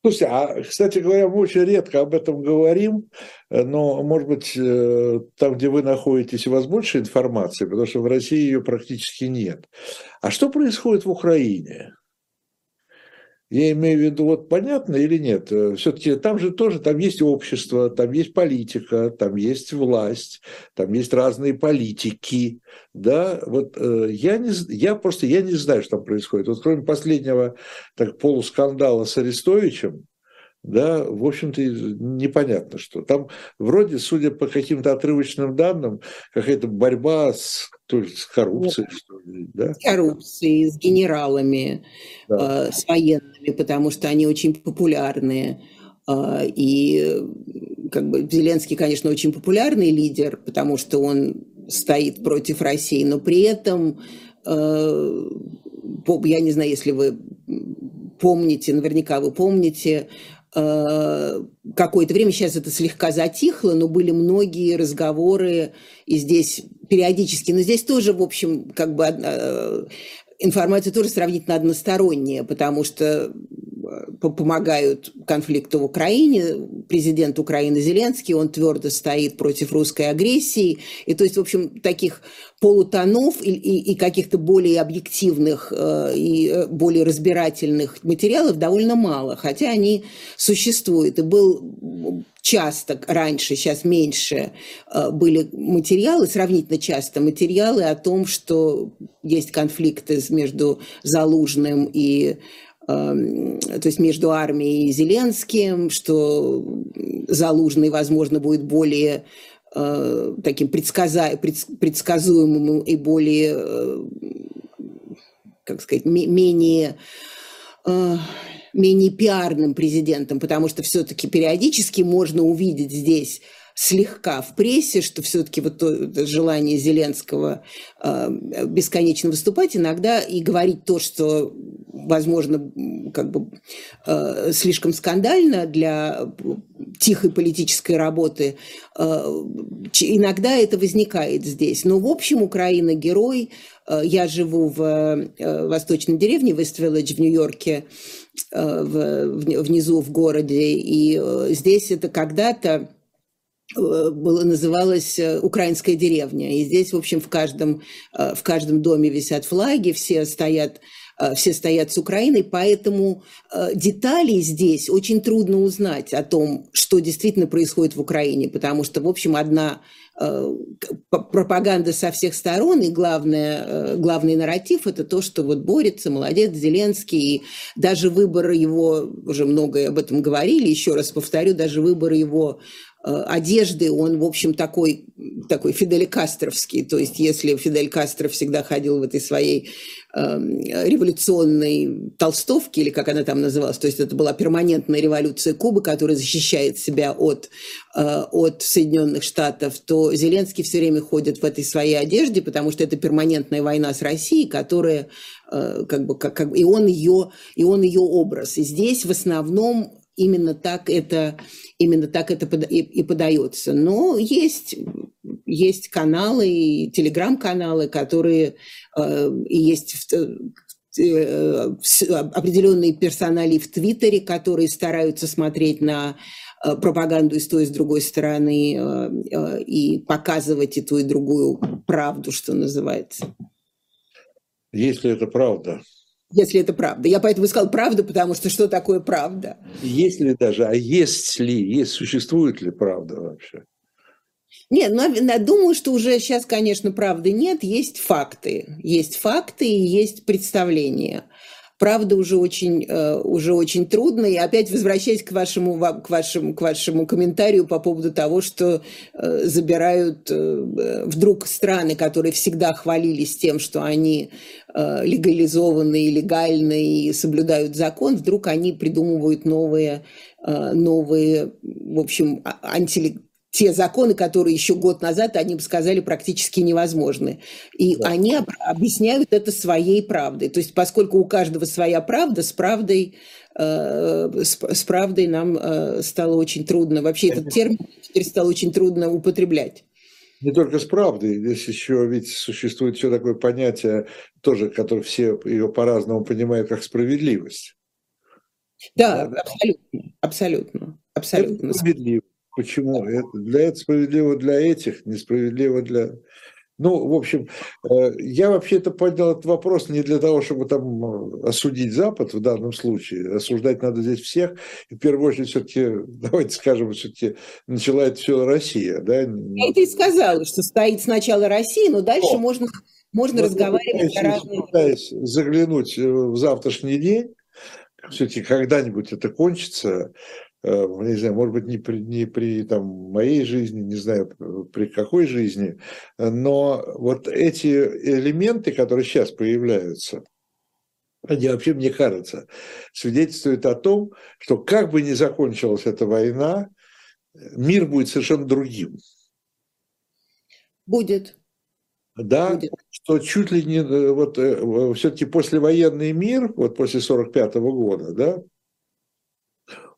Слушайте, а, кстати говоря, мы очень редко об этом говорим, но, может быть, э, там, где вы находитесь, у вас больше информации, потому что в России ее практически нет. А что происходит в Украине? Я имею в виду, вот понятно или нет? Э, Все-таки там же тоже, там есть общество, там есть политика, там есть власть, там есть разные политики, да, вот э, я, не, я просто, я не знаю, что там происходит. Вот кроме последнего так, полускандала с Арестовичем, да, в общем-то, непонятно что. Там вроде, судя по каким-то отрывочным данным, какая-то борьба с, то есть, с коррупцией, что ли, да? С коррупцией, с генералами, да. э, с военными, потому что они очень популярные. Э, и как бы Зеленский, конечно, очень популярный лидер, потому что он стоит против России, но при этом, э, я не знаю, если вы помните, наверняка вы помните, какое-то время, сейчас это слегка затихло, но были многие разговоры, и здесь периодически, но здесь тоже, в общем, как бы э, информация тоже сравнительно односторонняя, потому что помогают конфликту в Украине. Президент Украины Зеленский, он твердо стоит против русской агрессии. И то есть, в общем, таких полутонов и, и, и каких-то более объективных э, и э, более разбирательных материалов довольно мало, хотя они существуют. И был часто раньше, сейчас меньше, э, были материалы, сравнительно часто материалы о том, что есть конфликты между Залужным и то есть между армией и Зеленским, что Залужный, возможно, будет более э, таким предсказа... предсказуемым и более, э, как сказать, менее э, менее пиарным президентом, потому что все-таки периодически можно увидеть здесь слегка в прессе, что все-таки вот то, желание Зеленского э, бесконечно выступать иногда и говорить то, что, возможно, как бы э, слишком скандально для тихой политической работы, э, иногда это возникает здесь. Но, в общем, Украина герой. Э, я живу в э, восточной деревне Вест-Вилледж в Нью-Йорке, э, в, внизу в городе, и э, здесь это когда-то Э, было, называлась э, «Украинская деревня». И здесь, в общем, в каждом, э, в каждом доме висят флаги, все стоят, все стоят с Украиной, поэтому деталей здесь очень трудно узнать о том, что действительно происходит в Украине, потому что, в общем, одна пропаганда со всех сторон, и главное, главный нарратив – это то, что вот борется, молодец, Зеленский, и даже выбор его, уже многое об этом говорили, еще раз повторю, даже выбор его Э, одежды, он, в общем, такой, такой Фидель Кастровский. То есть если Фидель Кастро всегда ходил в этой своей э, революционной толстовке, или как она там называлась, то есть это была перманентная революция Кубы, которая защищает себя от, э, от Соединенных Штатов, то Зеленский все время ходит в этой своей одежде, потому что это перманентная война с Россией, которая э, как бы, как, как, и он ее, и он ее образ. И здесь в основном именно так это, именно так это и подается. Но есть, есть каналы, и телеграм-каналы, которые э, и есть э, определенные персонали в Твиттере, которые стараются смотреть на э, пропаганду и с той, и с другой стороны и показывать и ту, и другую правду, что называется. Если это правда, если это правда. Я поэтому сказал правду, потому что что такое правда? Есть ли даже, а есть ли, есть, существует ли правда вообще? Нет, но думаю, что уже сейчас, конечно, правды нет, есть факты. Есть факты и есть представления правда уже очень, э, уже очень трудно. И опять возвращаясь к вашему, к, вашему, к вашему комментарию по поводу того, что э, забирают э, вдруг страны, которые всегда хвалились тем, что они легализованы и легальны и соблюдают закон, вдруг они придумывают новые, новые в общем, а, антилегализованные те законы, которые еще год назад они бы сказали практически невозможны. И да. они объясняют это своей правдой. То есть, поскольку у каждого своя правда, с правдой, э, с, с правдой нам э, стало очень трудно. Вообще этот термин теперь стало очень трудно употреблять. Не только с правдой, здесь еще ведь существует еще такое понятие, тоже, которое все ее по-разному понимают, как справедливость. Да, да, абсолютно, абсолютно, абсолютно. Это справедливо. Почему? Это, для этого справедливо для этих, несправедливо для... Ну, в общем, э, я вообще-то поднял этот вопрос не для того, чтобы там э, осудить Запад в данном случае. Осуждать надо здесь всех. И в первую очередь, все-таки, давайте скажем, все-таки начала это все Россия. Да? Я это и сказала, что стоит сначала Россия, но дальше но, можно, можно разговаривать о разных... Пытаясь заглянуть в завтрашний день, все-таки когда-нибудь это кончится, Э, не знаю, может быть, не при, не при там, моей жизни, не знаю, при какой жизни, но вот эти элементы, которые сейчас появляются, они вообще, мне кажется, свидетельствуют о том, что как бы ни закончилась эта война, мир будет совершенно другим. Будет. Да, будет. что чуть ли не э, вот э, все-таки послевоенный мир, вот после 45 года, да,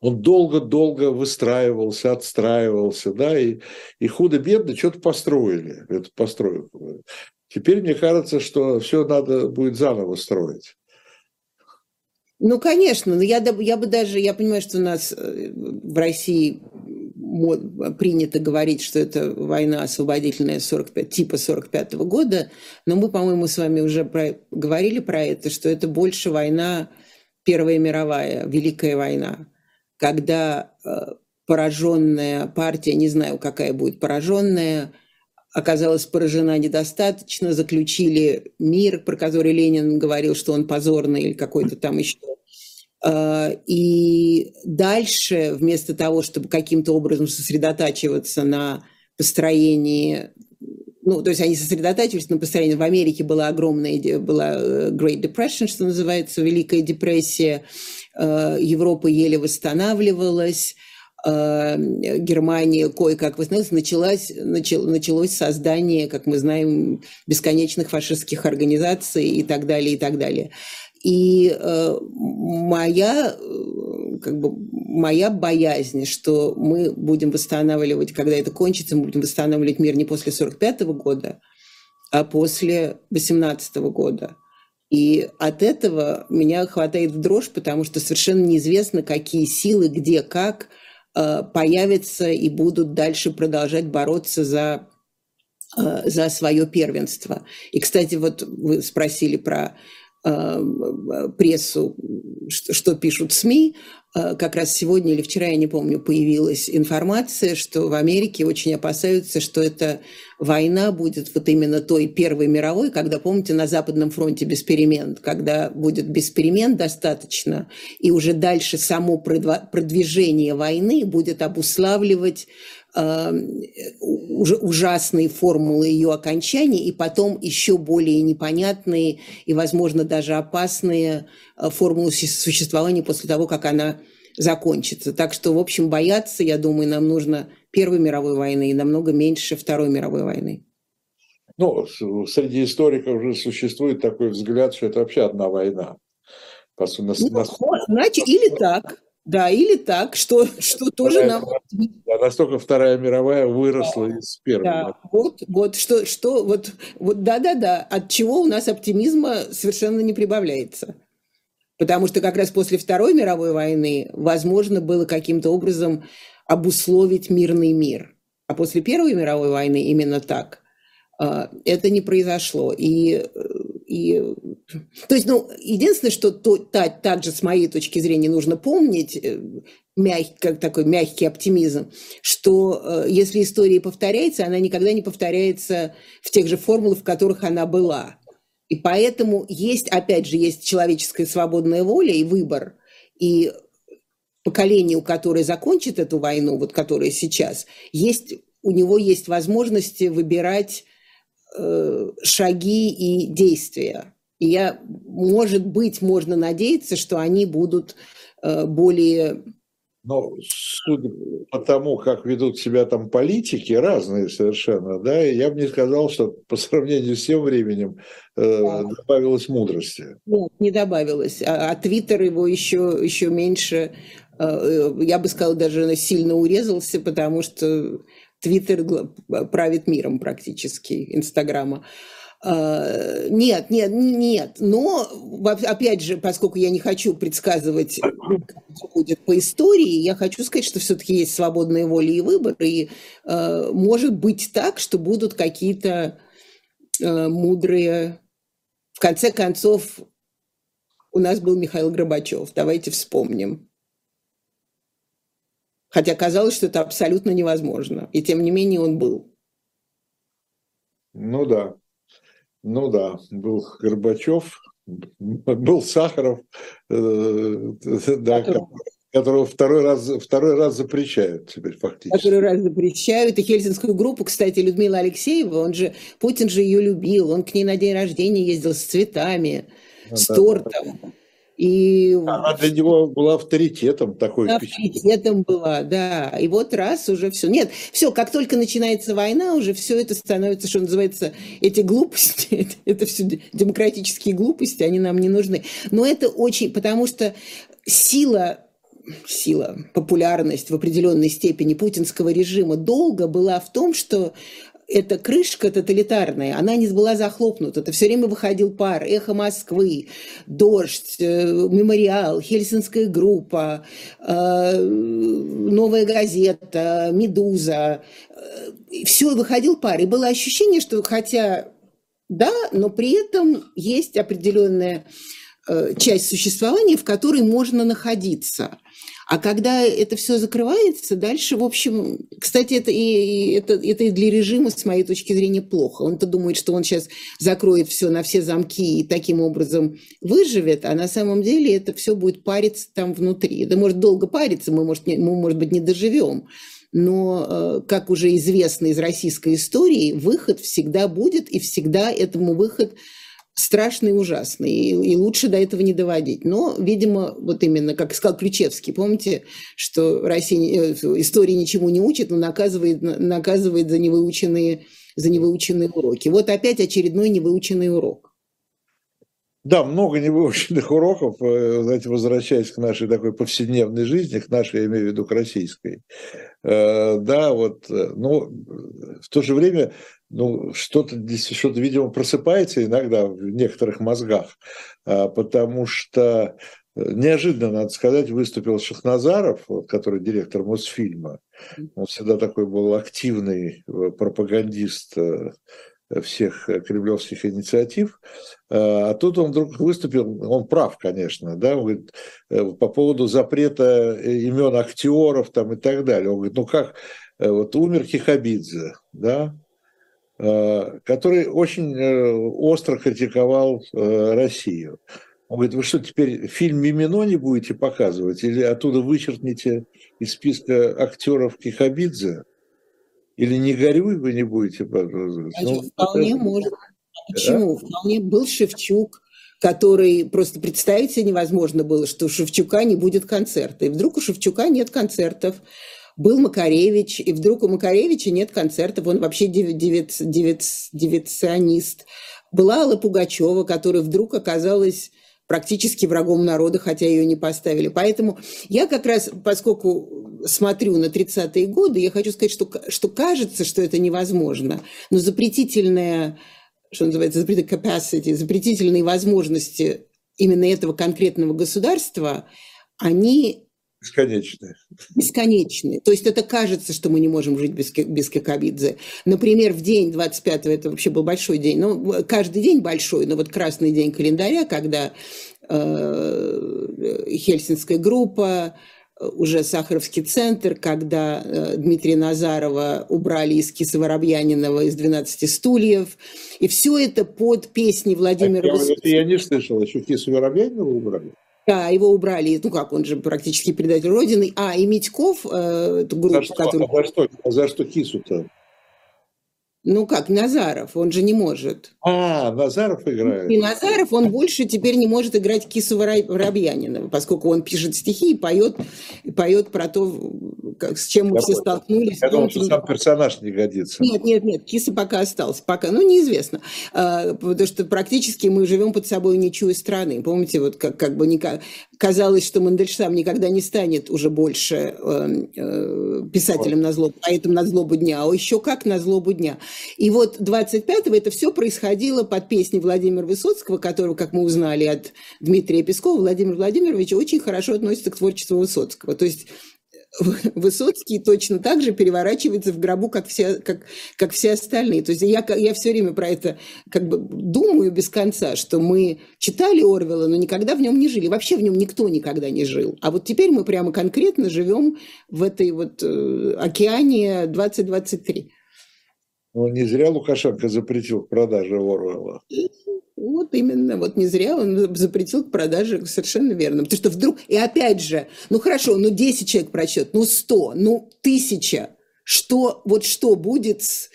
он долго-долго выстраивался, отстраивался, да, и, и худо-бедно что-то построили, это построили. Теперь мне кажется, что все надо будет заново строить. Ну, конечно, но я, я бы даже, я понимаю, что у нас э, в России принято говорить, что это война освободительная 45, типа 45 -го года, но мы, по-моему, с вами уже про, говорили про это, что это больше война Первая мировая, Великая война когда э, пораженная партия, не знаю, какая будет пораженная, оказалась поражена недостаточно, заключили мир, про который Ленин говорил, что он позорный или какой-то там еще. Э, и дальше, вместо того, чтобы каким-то образом сосредотачиваться на построении ну, то есть они сосредотачивались на построении. В Америке была огромная, была э, Great Depression, что называется, Великая депрессия. Э, Европа еле восстанавливалась, э, Германия кое-как восстановилась, началось, начал, началось создание, как мы знаем, бесконечных фашистских организаций и так далее, и так далее. И э, моя, как бы, моя боязнь, что мы будем восстанавливать, когда это кончится, мы будем восстанавливать мир не после 1945 года, а после 18 года. И от этого меня хватает дрожь, потому что совершенно неизвестно, какие силы, где, как э, появятся и будут дальше продолжать бороться за, э, за свое первенство. И, кстати, вот вы спросили про прессу, что пишут СМИ. Э, как раз сегодня или вчера, я не помню, появилась информация, что в Америке очень опасаются, что эта война будет вот именно той Первой мировой, когда, помните, на Западном фронте без перемен, когда будет без перемен достаточно, и уже дальше само продвижение войны будет обуславливать э, ужасные формулы ее окончания и потом еще более непонятные и, возможно, даже опасные э, формулы существования после того, как она закончится. Так что, в общем, бояться, я думаю, нам нужно Первой мировой войны и намного меньше Второй мировой войны. Ну, среди историков уже существует такой взгляд, что это вообще одна война. По сути, нас, ну, нас... Значит, или так, да, или так, что, что тоже нам... Да, настолько Вторая мировая выросла да, из Первой. Да, вот, вот, что, что, вот, вот, да-да-да, от чего у нас оптимизма совершенно не прибавляется. Потому что как раз после Второй мировой войны возможно было каким-то образом обусловить мирный мир. А после Первой мировой войны именно так. А, это не произошло. И, и, то есть, ну, единственное, что то, та, также с моей точки зрения нужно помнить, э, мягкий, как такой мягкий оптимизм, что э, если история повторяется, она никогда не повторяется в тех же формулах, в которых она была. И поэтому есть, опять же, есть человеческая свободная воля и выбор. И поколению, которое закончит эту войну, вот которое сейчас, есть, у него есть возможности выбирать э, шаги и действия. И я, может быть, можно надеяться, что они будут э, более но судя по тому, как ведут себя там политики, разные совершенно, да, я бы не сказал, что по сравнению с тем временем э, да. добавилось мудрости. Нет, не добавилось. А, а Твиттер его еще, еще меньше, э, э, я бы сказала, даже сильно урезался, потому что Твиттер правит миром практически, Инстаграма. А, нет, нет, нет. Но, опять же, поскольку я не хочу предсказывать, что будет по истории, я хочу сказать, что все-таки есть свободная воля и выбор, и э, может быть так, что будут какие-то э, мудрые... В конце концов, у нас был Михаил Горбачев, давайте вспомним. Хотя казалось, что это абсолютно невозможно, и тем не менее он был. Ну да. Ну да, был Горбачев, был Сахаров, э, да, которого второй раз, второй раз запрещают теперь фактически. Второй раз запрещают. И Хельсинскую группу, кстати, Людмила Алексеева, он же, Путин же ее любил, он к ней на день рождения ездил с цветами, ну, с да, тортом. Да. И... Она для него была авторитетом такой. Авторитетом была, да. И вот раз уже все. Нет, все, как только начинается война, уже все это становится, что называется, эти глупости, это, это все демократические глупости, они нам не нужны. Но это очень, потому что сила сила, популярность в определенной степени путинского режима долго была в том, что эта крышка тоталитарная, она не была захлопнута. Это все время выходил пар. Эхо Москвы, Дождь, э, Мемориал, Хельсинская группа, э, Новая газета, Медуза. Э, все выходил пар. И было ощущение, что хотя да, но при этом есть определенная часть существования, в которой можно находиться – а когда это все закрывается, дальше, в общем, кстати, это и, это, это и для режима, с моей точки зрения, плохо. Он-то думает, что он сейчас закроет все на все замки и таким образом выживет, а на самом деле это все будет париться там внутри. Это может долго париться, мы, может, не, мы, может быть, не доживем. Но, э, как уже известно из российской истории, выход всегда будет, и всегда этому выход – страшный и ужасный, и, и лучше до этого не доводить. Но, видимо, вот именно, как сказал Ключевский, помните, что Россия э, история ничему не учит, но наказывает, наказывает за невыученные, за невыученные уроки. Вот опять очередной невыученный урок. Да, много невыученных уроков, э, знаете, возвращаясь к нашей такой повседневной жизни, к нашей, я имею в виду, к российской. Э, да, вот, но в то же время ну, что-то, что-то, видимо, просыпается иногда в некоторых мозгах, а, потому что э, неожиданно, надо сказать, выступил Шахназаров, который директор Мосфильма. Он всегда такой был активный э, пропагандист э, всех кремлевских инициатив. А тут он вдруг выступил, он прав, конечно, да, он говорит, по поводу запрета имен актеров там и так далее. Он говорит, ну как, вот умер Хихабидзе, да, Э, который очень э, остро критиковал э, Россию. Он говорит, вы что, теперь фильм «Мимино» не будете показывать? Или оттуда вычеркните из списка актеров Кихабидзе? Или «Не горюй» вы не будете показывать? Ну, вполне это... может. Почему? Да? Вполне был Шевчук, который просто представить себе невозможно было, что у Шевчука не будет концерта. И вдруг у Шевчука нет концертов был Макаревич, и вдруг у Макаревича нет концертов, он вообще девиционист. Была Алла Пугачева, которая вдруг оказалась практически врагом народа, хотя ее не поставили. Поэтому я как раз, поскольку смотрю на 30-е годы, я хочу сказать, что, что кажется, что это невозможно, но запретительная, что называется, запретительная capacity, запретительные возможности именно этого конкретного государства, они Бесконечные. Бесконечные. То есть это кажется, что мы не можем жить без, без Кикабидзе. Например, в день 25-го, это вообще был большой день, ну, каждый день большой, но вот красный день календаря, когда э, Хельсинская группа, уже Сахаровский центр, когда э, Дмитрия Назарова убрали из Киса Воробьянинова из «12 стульев». И все это под песни Владимира а Высоцкого. Я не слышал, еще Кису Воробьянинова убрали? Да, его убрали, ну как, он же практически предатель Родины. А, и Митьков, э, эту группу, за что, который... за что, за что кису-то? Ну как, Назаров, он же не может. А, Назаров играет. И Назаров, он больше теперь не может играть Кису Воробьянинова, поскольку он пишет стихи и поет, и поет про то, как, с чем мы Я все понял. столкнулись. Я думал, что сам персонаж не годится. Нет, нет, нет, Киса пока остался. Пока, ну, неизвестно. А, потому что практически мы живем под собой ничью страны. Помните, вот как, как бы никак, казалось, что Мандельштам никогда не станет уже больше э, э, писателем вот. на злобу, поэтому на злобу дня, а еще как на злобу дня. И вот 25-го это все происходило под песни Владимира Высоцкого, которого, как мы узнали от Дмитрия Пескова, Владимир Владимирович очень хорошо относится к творчеству Высоцкого. То есть Высоцкий точно так же переворачивается в гробу, как все, как, как все остальные. То есть я, я все время про это как бы думаю без конца, что мы читали Орвела, но никогда в нем не жили. Вообще в нем никто никогда не жил. А вот теперь мы прямо конкретно живем в этой вот э, океане 2023. Ну, не зря Лукашенко запретил продажу Орвела. Вот именно, вот не зря он запретил к продаже, совершенно верно. Потому что вдруг, и опять же, ну хорошо, ну 10 человек прочет, ну 100, ну 1000. Что, вот что будет с,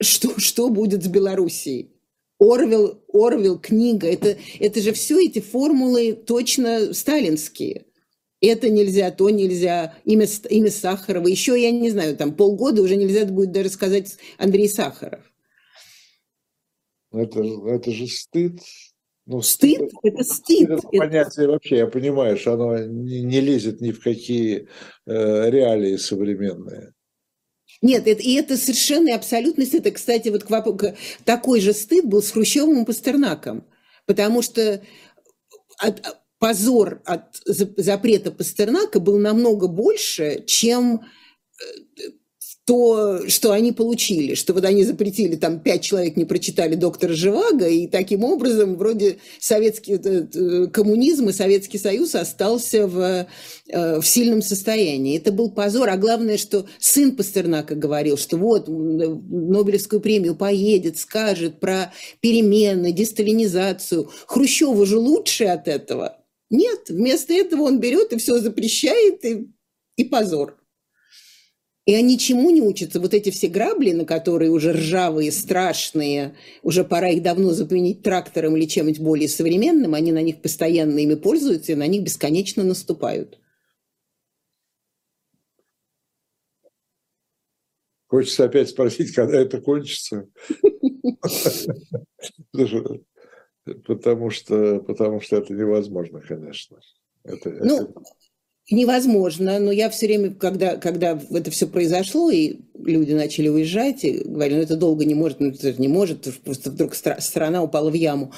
что, что будет с Белоруссией? Орвел, Орвел, книга, это, это же все эти формулы точно сталинские. Это нельзя, то нельзя, имя, имя Сахарова. Еще, я не знаю, там полгода уже нельзя будет даже сказать Андрей Сахаров. Это, это же стыд. Ну, стыд, стыд это стыд. Это понятие вообще, я понимаю, что оно не, не лезет ни в какие э, реалии современные. Нет, это, и это совершенно и абсолютный стыд. И, кстати, вот к, такой же стыд был с Хрущевым и Пастернаком. Потому что от, позор от запрета Пастернака был намного больше, чем э, то, что они получили, что вот они запретили, там пять человек не прочитали доктора Живаго, и таким образом вроде советский э, коммунизм и Советский Союз остался в, э, в сильном состоянии. Это был позор, а главное, что сын Пастернака говорил, что вот Нобелевскую премию поедет, скажет про перемены, десталинизацию. Хрущеву же лучше от этого. Нет, вместо этого он берет и все запрещает, и, и позор. И они чему не учатся? Вот эти все грабли, на которые уже ржавые, страшные, уже пора их давно заменить трактором или чем-нибудь более современным, они на них постоянно ими пользуются и на них бесконечно наступают. Хочется опять спросить, когда это кончится. Потому что, потому что это невозможно, конечно. Это, ну, это невозможно, но я все время, когда, когда это все произошло, и люди начали уезжать, и говорили, ну это долго не может, ну это не может, просто вдруг страна упала в яму.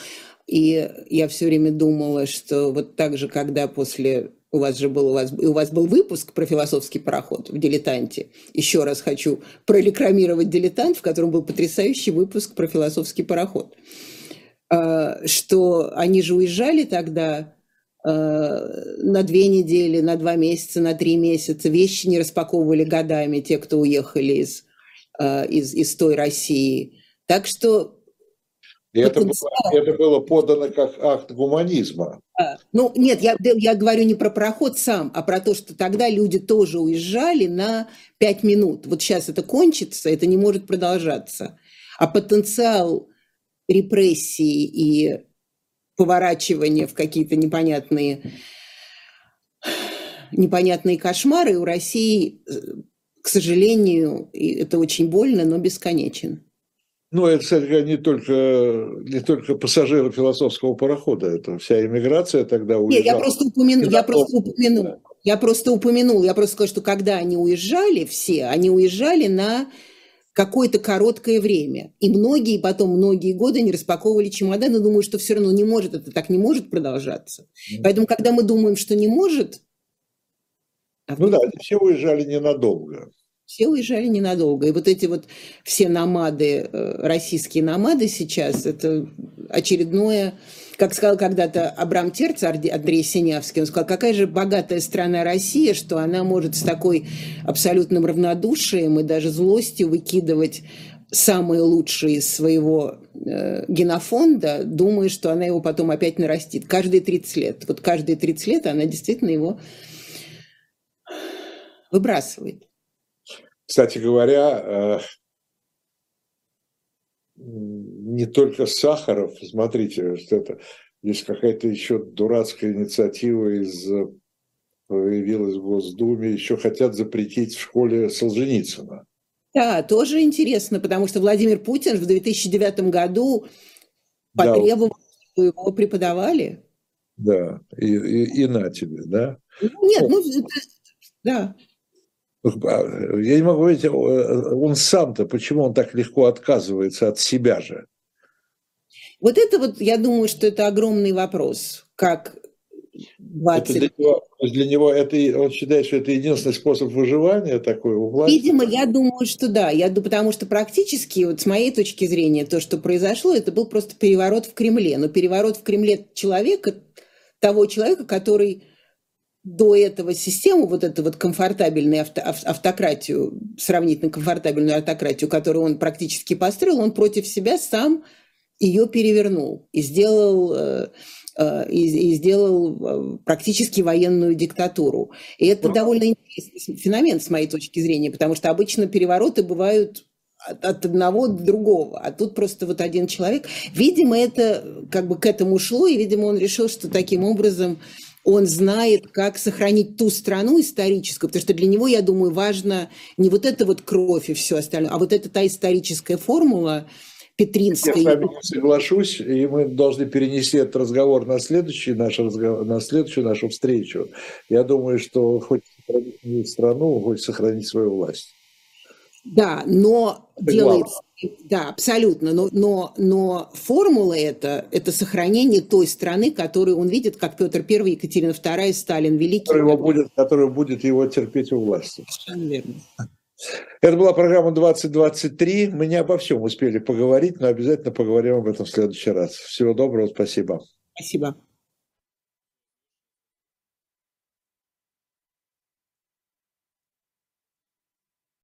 И я все время думала, что вот так же, когда после у вас же был, у вас, у вас был выпуск про философский пароход в «Дилетанте». Еще раз хочу прорекламировать «Дилетант», в котором был потрясающий выпуск про философский пароход. А, что они же уезжали тогда Э, на две недели, на два месяца, на три месяца. Вещи не распаковывали годами те, кто уехали из, э, из, из той России. Так что... И это, было, это было подано как акт гуманизма. Ну, нет, я, я говорю не про пароход сам, а про то, что тогда люди тоже уезжали на пять минут. Вот сейчас это кончится, это не может продолжаться. А потенциал репрессии и поворачивание в какие-то непонятные, непонятные кошмары у России, к сожалению, это очень больно, но бесконечен. Ну, это, кстати, не только, не только пассажиры философского парохода, это вся иммиграция тогда уезжала. Нет, я просто упомянул, я просто упомянул, я просто упомянул, я просто сказал, что когда они уезжали все, они уезжали на какое-то короткое время. И многие потом, многие годы не распаковывали чемоданы, думаю, что все равно не может, это так не может продолжаться. Mm-hmm. Поэтому, когда мы думаем, что не может... А ну да, все уезжали ненадолго. Все уезжали ненадолго. И вот эти вот все намады, э, российские намады сейчас, это очередное как сказал когда-то Абрам Терц, Андрей Синявский, он сказал, какая же богатая страна Россия, что она может с такой абсолютным равнодушием и даже злостью выкидывать самые лучшие из своего э, генофонда, думая, что она его потом опять нарастит. Каждые 30 лет. Вот каждые 30 лет она действительно его выбрасывает. Кстати говоря, э, не только Сахаров, смотрите, что это есть какая-то еще дурацкая инициатива из появилась в Госдуме, еще хотят запретить в школе Солженицына. Да, тоже интересно, потому что Владимир Путин в 2009 году потребовал, да. чтобы его преподавали. Да, и, и, и на тебе, да? Нет, ну, да. Я не могу видеть, он сам-то, почему он так легко отказывается от себя же? Вот это вот, я думаю, что это огромный вопрос. Как 20... Это для, него, для него это, он считает, что это единственный способ выживания такой у власти? Видимо, я думаю, что да. Я, потому что практически, вот с моей точки зрения, то, что произошло, это был просто переворот в Кремле. Но переворот в Кремле человека, того человека, который до этого систему, вот эту вот комфортабельную авто, автократию, сравнительно комфортабельную автократию, которую он практически построил, он против себя сам ее перевернул и сделал, э, э, и, и сделал э, практически военную диктатуру. И это довольно интересный феномен с моей точки зрения, потому что обычно перевороты бывают от, от одного до другого, а тут просто вот один человек. Видимо, это как бы к этому шло, и, видимо, он решил, что таким образом он знает, как сохранить ту страну историческую, потому что для него, я думаю, важно не вот эта вот кровь и все остальное, а вот эта та историческая формула, Петринской. Я с вами соглашусь, и мы должны перенести этот разговор на, следующий наш разговор, на следующую нашу встречу. Я думаю, что хоть сохранить страну, хоть сохранить свою власть. Да, но это делает, да, абсолютно, но, но, но формула это, это сохранение той страны, которую он видит, как Петр I, Екатерина II, Сталин Великий. Который, его будет, будет его терпеть у власти. Совершенно верно. Это была программа 2023. Мы не обо всем успели поговорить, но обязательно поговорим об этом в следующий раз. Всего доброго, спасибо. Спасибо.